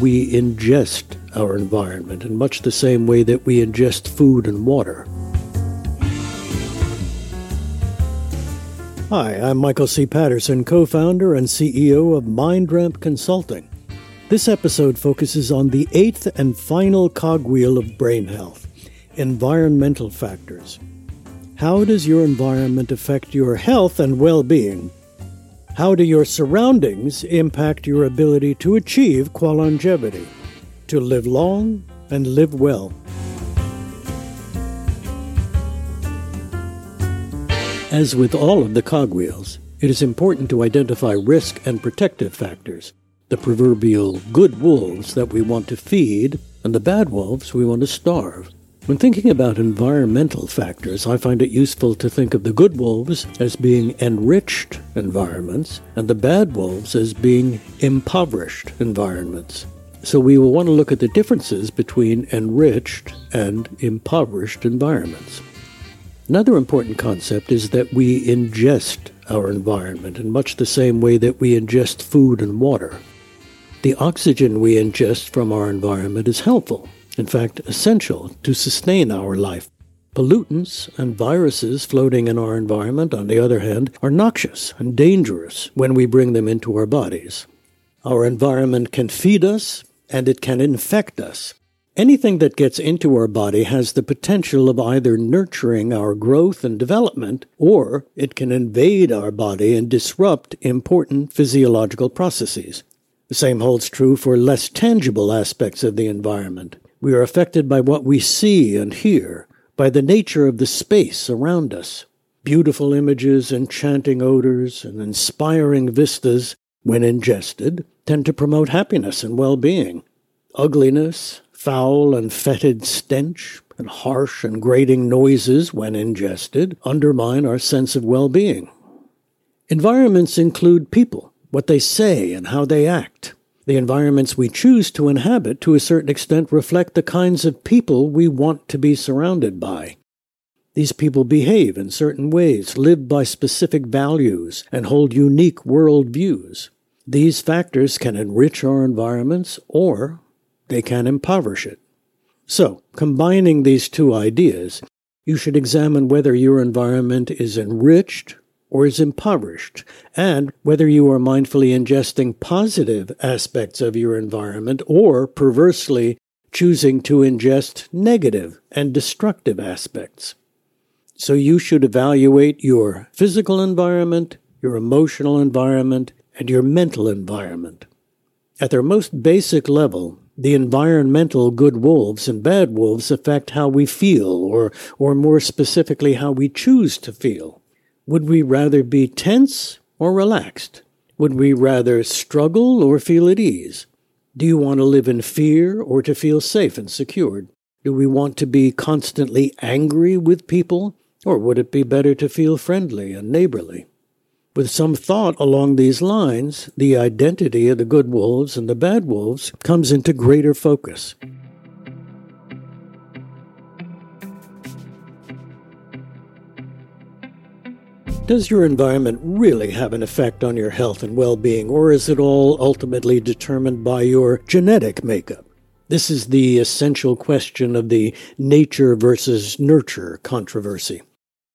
we ingest our environment in much the same way that we ingest food and water. Hi, I'm Michael C. Patterson, co founder and CEO of MindRamp Consulting. This episode focuses on the eighth and final cogwheel of brain health environmental factors. How does your environment affect your health and well being? How do your surroundings impact your ability to achieve longevity, to live long and live well? As with all of the cogwheels, it is important to identify risk and protective factors, the proverbial good wolves that we want to feed, and the bad wolves we want to starve. When thinking about environmental factors, I find it useful to think of the good wolves as being enriched environments and the bad wolves as being impoverished environments. So we will want to look at the differences between enriched and impoverished environments. Another important concept is that we ingest our environment in much the same way that we ingest food and water. The oxygen we ingest from our environment is helpful, in fact, essential to sustain our life. Pollutants and viruses floating in our environment, on the other hand, are noxious and dangerous when we bring them into our bodies. Our environment can feed us and it can infect us. Anything that gets into our body has the potential of either nurturing our growth and development, or it can invade our body and disrupt important physiological processes. The same holds true for less tangible aspects of the environment. We are affected by what we see and hear, by the nature of the space around us. Beautiful images, enchanting odors, and inspiring vistas, when ingested, tend to promote happiness and well being. Ugliness, Foul and fetid stench and harsh and grating noises, when ingested, undermine our sense of well being. Environments include people, what they say, and how they act. The environments we choose to inhabit to a certain extent reflect the kinds of people we want to be surrounded by. These people behave in certain ways, live by specific values, and hold unique world views. These factors can enrich our environments or they can impoverish it. So, combining these two ideas, you should examine whether your environment is enriched or is impoverished, and whether you are mindfully ingesting positive aspects of your environment or perversely choosing to ingest negative and destructive aspects. So you should evaluate your physical environment, your emotional environment, and your mental environment. At their most basic level, the environmental good wolves and bad wolves affect how we feel, or, or more specifically, how we choose to feel. Would we rather be tense or relaxed? Would we rather struggle or feel at ease? Do you want to live in fear or to feel safe and secured? Do we want to be constantly angry with people, or would it be better to feel friendly and neighborly? With some thought along these lines, the identity of the good wolves and the bad wolves comes into greater focus. Does your environment really have an effect on your health and well being, or is it all ultimately determined by your genetic makeup? This is the essential question of the nature versus nurture controversy.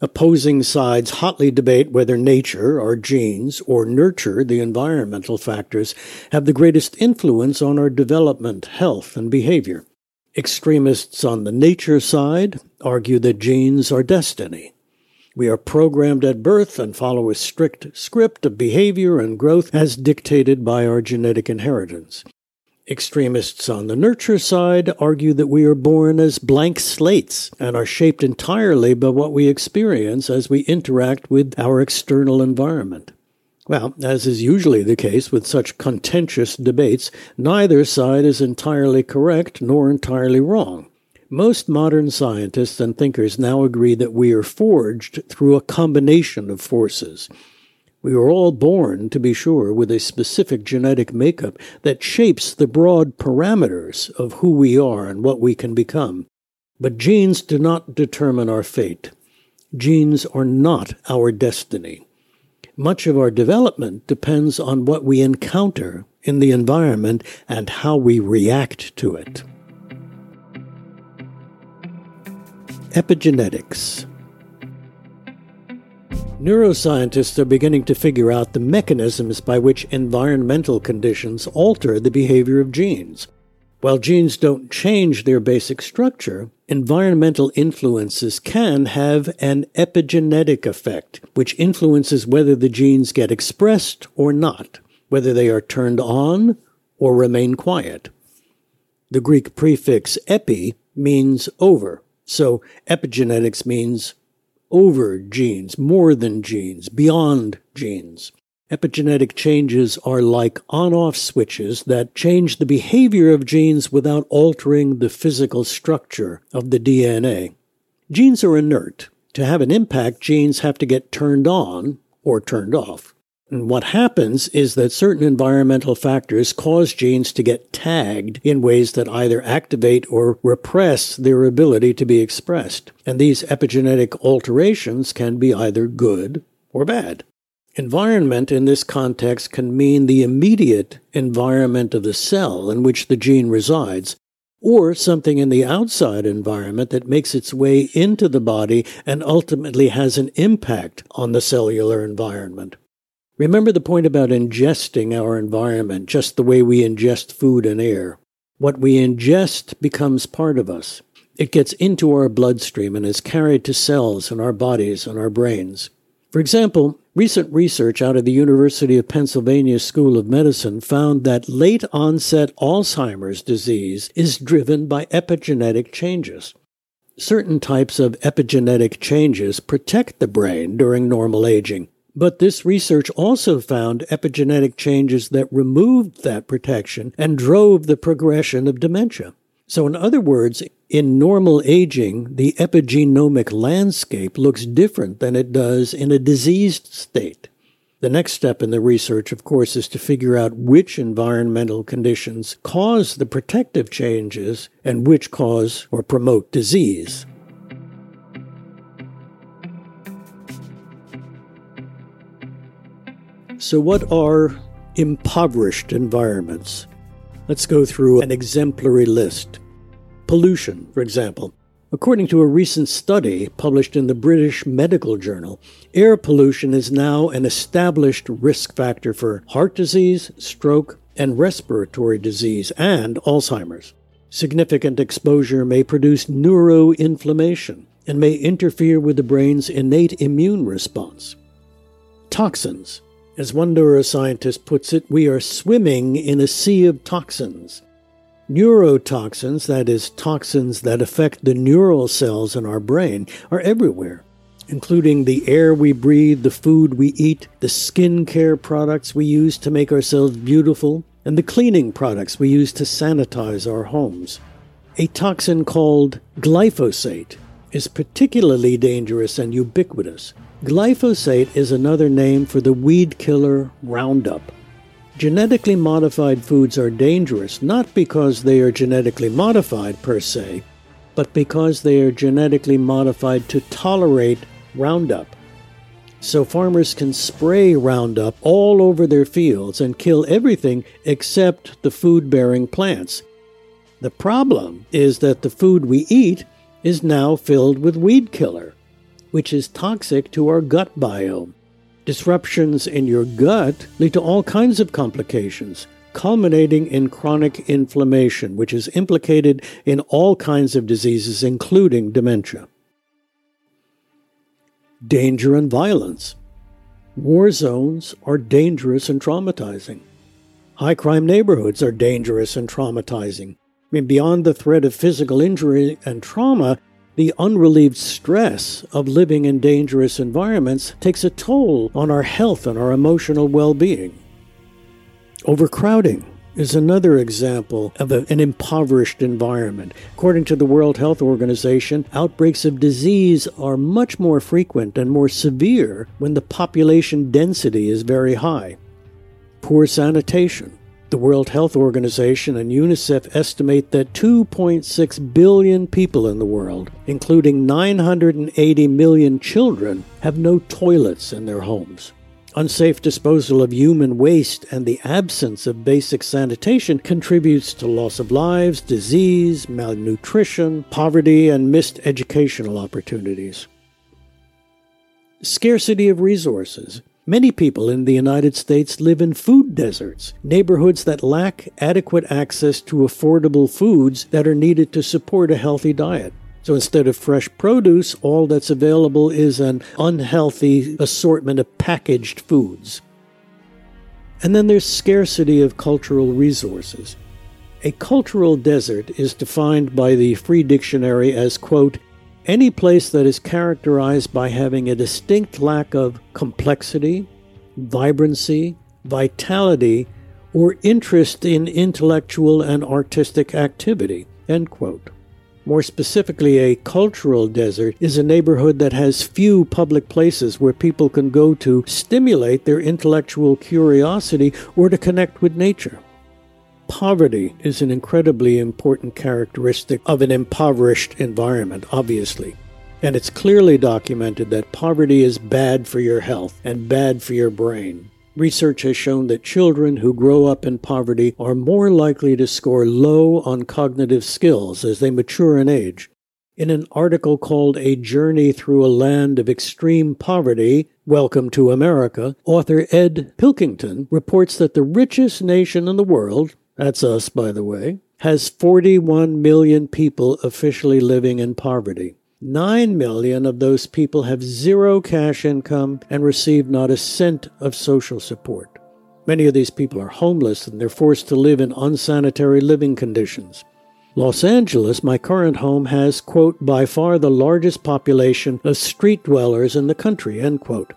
Opposing sides hotly debate whether nature, our genes, or nurture, the environmental factors, have the greatest influence on our development, health, and behavior. Extremists on the nature side argue that genes are destiny. We are programmed at birth and follow a strict script of behavior and growth as dictated by our genetic inheritance. Extremists on the nurture side argue that we are born as blank slates and are shaped entirely by what we experience as we interact with our external environment. Well, as is usually the case with such contentious debates, neither side is entirely correct nor entirely wrong. Most modern scientists and thinkers now agree that we are forged through a combination of forces we are all born, to be sure, with a specific genetic makeup that shapes the broad parameters of who we are and what we can become. But genes do not determine our fate. Genes are not our destiny. Much of our development depends on what we encounter in the environment and how we react to it. Epigenetics Neuroscientists are beginning to figure out the mechanisms by which environmental conditions alter the behavior of genes. While genes don't change their basic structure, environmental influences can have an epigenetic effect, which influences whether the genes get expressed or not, whether they are turned on or remain quiet. The Greek prefix epi means over, so epigenetics means over genes, more than genes, beyond genes. Epigenetic changes are like on off switches that change the behavior of genes without altering the physical structure of the DNA. Genes are inert. To have an impact, genes have to get turned on or turned off. And what happens is that certain environmental factors cause genes to get tagged in ways that either activate or repress their ability to be expressed. And these epigenetic alterations can be either good or bad. Environment in this context can mean the immediate environment of the cell in which the gene resides, or something in the outside environment that makes its way into the body and ultimately has an impact on the cellular environment. Remember the point about ingesting our environment just the way we ingest food and air. What we ingest becomes part of us. It gets into our bloodstream and is carried to cells in our bodies and our brains. For example, recent research out of the University of Pennsylvania School of Medicine found that late onset Alzheimer's disease is driven by epigenetic changes. Certain types of epigenetic changes protect the brain during normal aging, but this research also found epigenetic changes that removed that protection and drove the progression of dementia. So, in other words, in normal aging, the epigenomic landscape looks different than it does in a diseased state. The next step in the research, of course, is to figure out which environmental conditions cause the protective changes and which cause or promote disease. So, what are impoverished environments? Let's go through an exemplary list. Pollution, for example. According to a recent study published in the British Medical Journal, air pollution is now an established risk factor for heart disease, stroke, and respiratory disease, and Alzheimer's. Significant exposure may produce neuroinflammation and may interfere with the brain's innate immune response. Toxins. As one neuroscientist puts it, we are swimming in a sea of toxins. Neurotoxins, that is, toxins that affect the neural cells in our brain, are everywhere, including the air we breathe, the food we eat, the skincare products we use to make ourselves beautiful, and the cleaning products we use to sanitize our homes. A toxin called glyphosate is particularly dangerous and ubiquitous. Glyphosate is another name for the weed killer Roundup. Genetically modified foods are dangerous not because they are genetically modified per se, but because they are genetically modified to tolerate Roundup. So farmers can spray Roundup all over their fields and kill everything except the food bearing plants. The problem is that the food we eat is now filled with weed killer, which is toxic to our gut biome. Disruptions in your gut lead to all kinds of complications, culminating in chronic inflammation, which is implicated in all kinds of diseases, including dementia. Danger and violence. War zones are dangerous and traumatizing. High crime neighborhoods are dangerous and traumatizing. I mean, beyond the threat of physical injury and trauma, the unrelieved stress of living in dangerous environments takes a toll on our health and our emotional well being. Overcrowding is another example of a, an impoverished environment. According to the World Health Organization, outbreaks of disease are much more frequent and more severe when the population density is very high. Poor sanitation, the World Health Organization and UNICEF estimate that 2.6 billion people in the world, including 980 million children, have no toilets in their homes. Unsafe disposal of human waste and the absence of basic sanitation contributes to loss of lives, disease, malnutrition, poverty, and missed educational opportunities. Scarcity of resources. Many people in the United States live in food deserts, neighborhoods that lack adequate access to affordable foods that are needed to support a healthy diet. So instead of fresh produce, all that's available is an unhealthy assortment of packaged foods. And then there's scarcity of cultural resources. A cultural desert is defined by the Free Dictionary as, quote, any place that is characterized by having a distinct lack of complexity, vibrancy, vitality, or interest in intellectual and artistic activity, end quote. More specifically, a cultural desert is a neighborhood that has few public places where people can go to stimulate their intellectual curiosity or to connect with nature. Poverty is an incredibly important characteristic of an impoverished environment, obviously. And it's clearly documented that poverty is bad for your health and bad for your brain. Research has shown that children who grow up in poverty are more likely to score low on cognitive skills as they mature in age. In an article called A Journey Through a Land of Extreme Poverty, Welcome to America, author Ed Pilkington reports that the richest nation in the world, that's us, by the way, has 41 million people officially living in poverty. 9 million of those people have zero cash income and receive not a cent of social support. Many of these people are homeless and they're forced to live in unsanitary living conditions. Los Angeles, my current home, has, quote, by far the largest population of street dwellers in the country, end quote.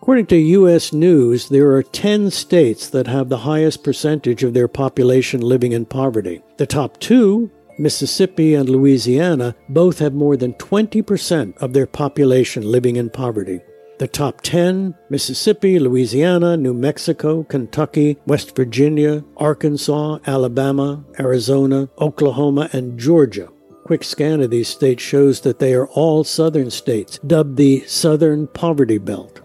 According to U.S. News, there are 10 states that have the highest percentage of their population living in poverty. The top two Mississippi and Louisiana both have more than 20% of their population living in poverty. The top 10 Mississippi, Louisiana, New Mexico, Kentucky, West Virginia, Arkansas, Alabama, Arizona, Oklahoma, and Georgia. Quick scan of these states shows that they are all southern states, dubbed the Southern Poverty Belt.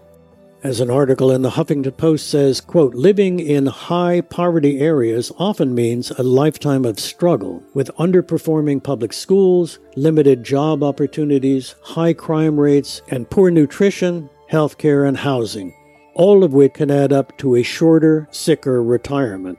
As an article in the Huffington Post says, quote, living in high poverty areas often means a lifetime of struggle with underperforming public schools, limited job opportunities, high crime rates, and poor nutrition, health care, and housing, all of which can add up to a shorter, sicker retirement.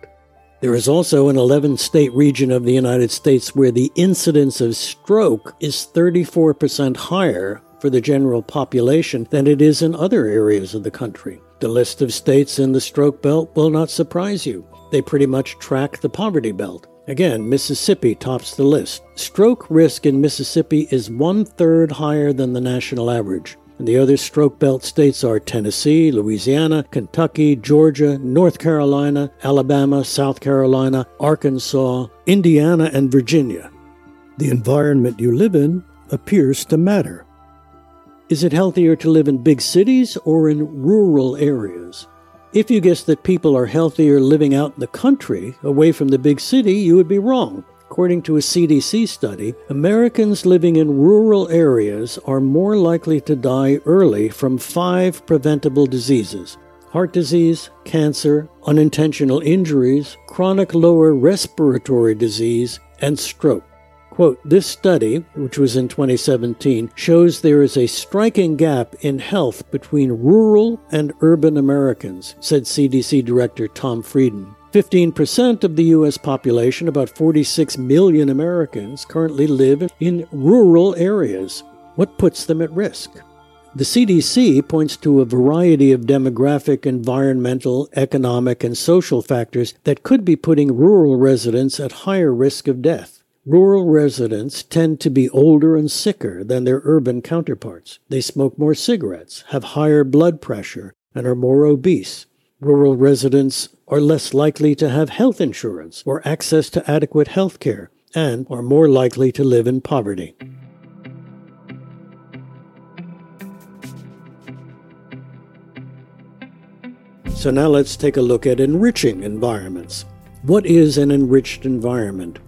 There is also an 11 state region of the United States where the incidence of stroke is 34% higher for the general population than it is in other areas of the country. The list of states in the stroke belt will not surprise you. They pretty much track the poverty belt. Again, Mississippi tops the list. Stroke risk in Mississippi is one third higher than the national average. And the other stroke belt states are Tennessee, Louisiana, Kentucky, Georgia, North Carolina, Alabama, South Carolina, Arkansas, Indiana, and Virginia. The environment you live in appears to matter. Is it healthier to live in big cities or in rural areas? If you guess that people are healthier living out in the country, away from the big city, you would be wrong. According to a CDC study, Americans living in rural areas are more likely to die early from five preventable diseases heart disease, cancer, unintentional injuries, chronic lower respiratory disease, and stroke. Quote, this study, which was in 2017, shows there is a striking gap in health between rural and urban Americans, said CDC Director Tom Frieden. 15% of the U.S. population, about 46 million Americans, currently live in rural areas. What puts them at risk? The CDC points to a variety of demographic, environmental, economic, and social factors that could be putting rural residents at higher risk of death. Rural residents tend to be older and sicker than their urban counterparts. They smoke more cigarettes, have higher blood pressure, and are more obese. Rural residents are less likely to have health insurance or access to adequate health care and are more likely to live in poverty. So now let's take a look at enriching environments. What is an enriched environment?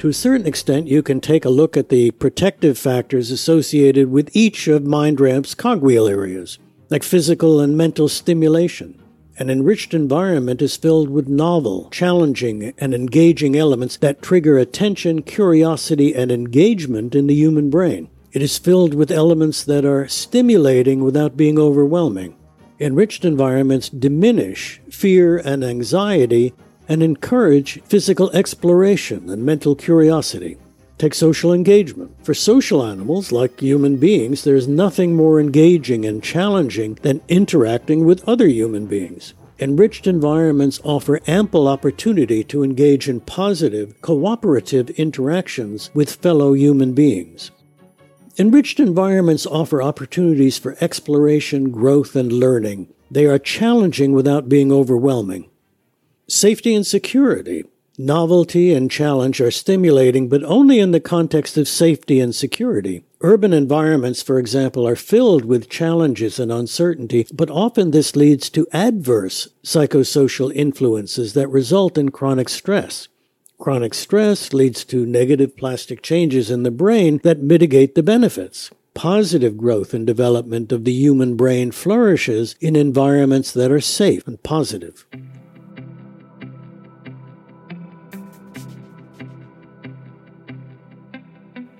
To a certain extent, you can take a look at the protective factors associated with each of MindRamp's cogwheel areas. like physical and mental stimulation. An enriched environment is filled with novel, challenging, and engaging elements that trigger attention, curiosity, and engagement in the human brain. It is filled with elements that are stimulating without being overwhelming. Enriched environments diminish fear and anxiety and encourage physical exploration and mental curiosity. Take social engagement. For social animals, like human beings, there is nothing more engaging and challenging than interacting with other human beings. Enriched environments offer ample opportunity to engage in positive, cooperative interactions with fellow human beings. Enriched environments offer opportunities for exploration, growth, and learning. They are challenging without being overwhelming. Safety and security. Novelty and challenge are stimulating, but only in the context of safety and security. Urban environments, for example, are filled with challenges and uncertainty, but often this leads to adverse psychosocial influences that result in chronic stress. Chronic stress leads to negative plastic changes in the brain that mitigate the benefits. Positive growth and development of the human brain flourishes in environments that are safe and positive.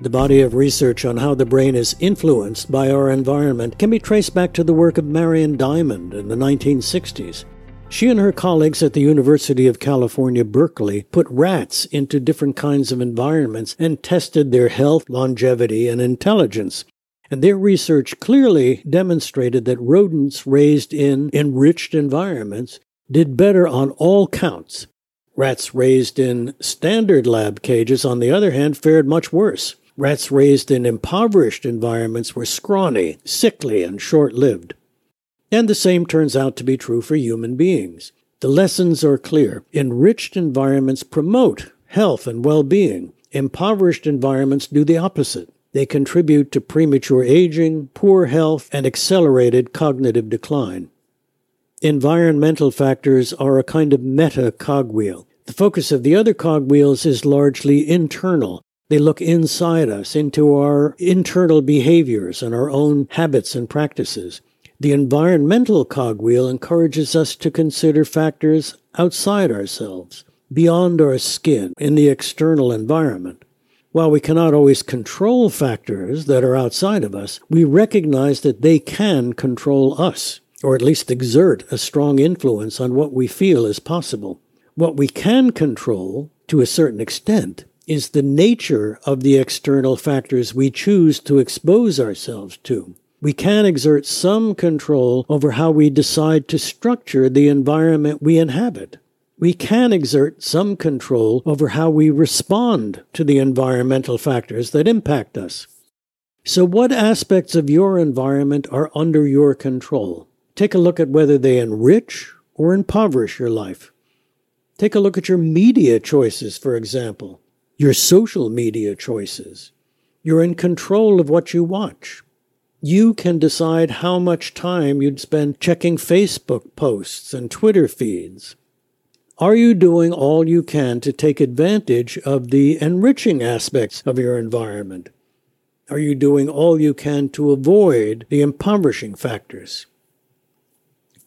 The body of research on how the brain is influenced by our environment can be traced back to the work of Marion Diamond in the 1960s. She and her colleagues at the University of California, Berkeley, put rats into different kinds of environments and tested their health, longevity, and intelligence. And their research clearly demonstrated that rodents raised in enriched environments did better on all counts. Rats raised in standard lab cages, on the other hand, fared much worse. Rats raised in impoverished environments were scrawny, sickly, and short lived. And the same turns out to be true for human beings. The lessons are clear. Enriched environments promote health and well being. Impoverished environments do the opposite. They contribute to premature aging, poor health, and accelerated cognitive decline. Environmental factors are a kind of meta cogwheel. The focus of the other cogwheels is largely internal, they look inside us, into our internal behaviors and our own habits and practices. The environmental cogwheel encourages us to consider factors outside ourselves, beyond our skin, in the external environment. While we cannot always control factors that are outside of us, we recognize that they can control us, or at least exert a strong influence on what we feel is possible. What we can control, to a certain extent, is the nature of the external factors we choose to expose ourselves to. We can exert some control over how we decide to structure the environment we inhabit. We can exert some control over how we respond to the environmental factors that impact us. So, what aspects of your environment are under your control? Take a look at whether they enrich or impoverish your life. Take a look at your media choices, for example your social media choices. You're in control of what you watch. You can decide how much time you'd spend checking Facebook posts and Twitter feeds. Are you doing all you can to take advantage of the enriching aspects of your environment? Are you doing all you can to avoid the impoverishing factors?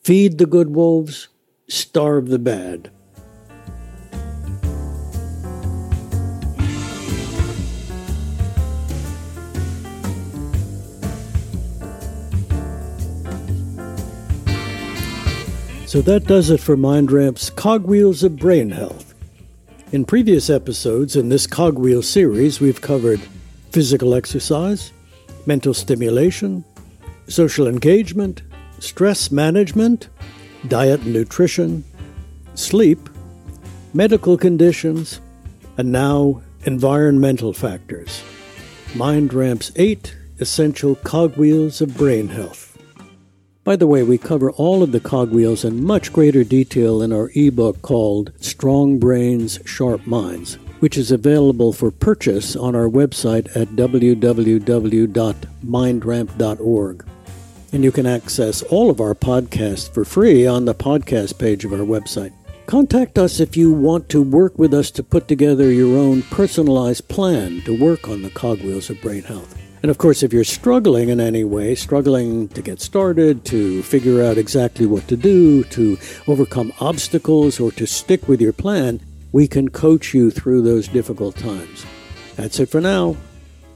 Feed the good wolves, starve the bad. So that does it for MindRamp's Cogwheels of Brain Health. In previous episodes in this Cogwheel series, we've covered physical exercise, mental stimulation, social engagement, stress management, diet and nutrition, sleep, medical conditions, and now environmental factors. MindRamp's eight essential cogwheels of brain health. By the way, we cover all of the cogwheels in much greater detail in our ebook called Strong Brains, Sharp Minds, which is available for purchase on our website at www.mindramp.org. And you can access all of our podcasts for free on the podcast page of our website. Contact us if you want to work with us to put together your own personalized plan to work on the cogwheels of brain health. And of course, if you're struggling in any way, struggling to get started, to figure out exactly what to do, to overcome obstacles, or to stick with your plan, we can coach you through those difficult times. That's it for now.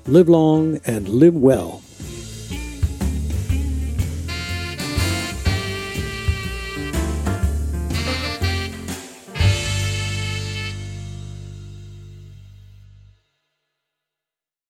Live long and live well.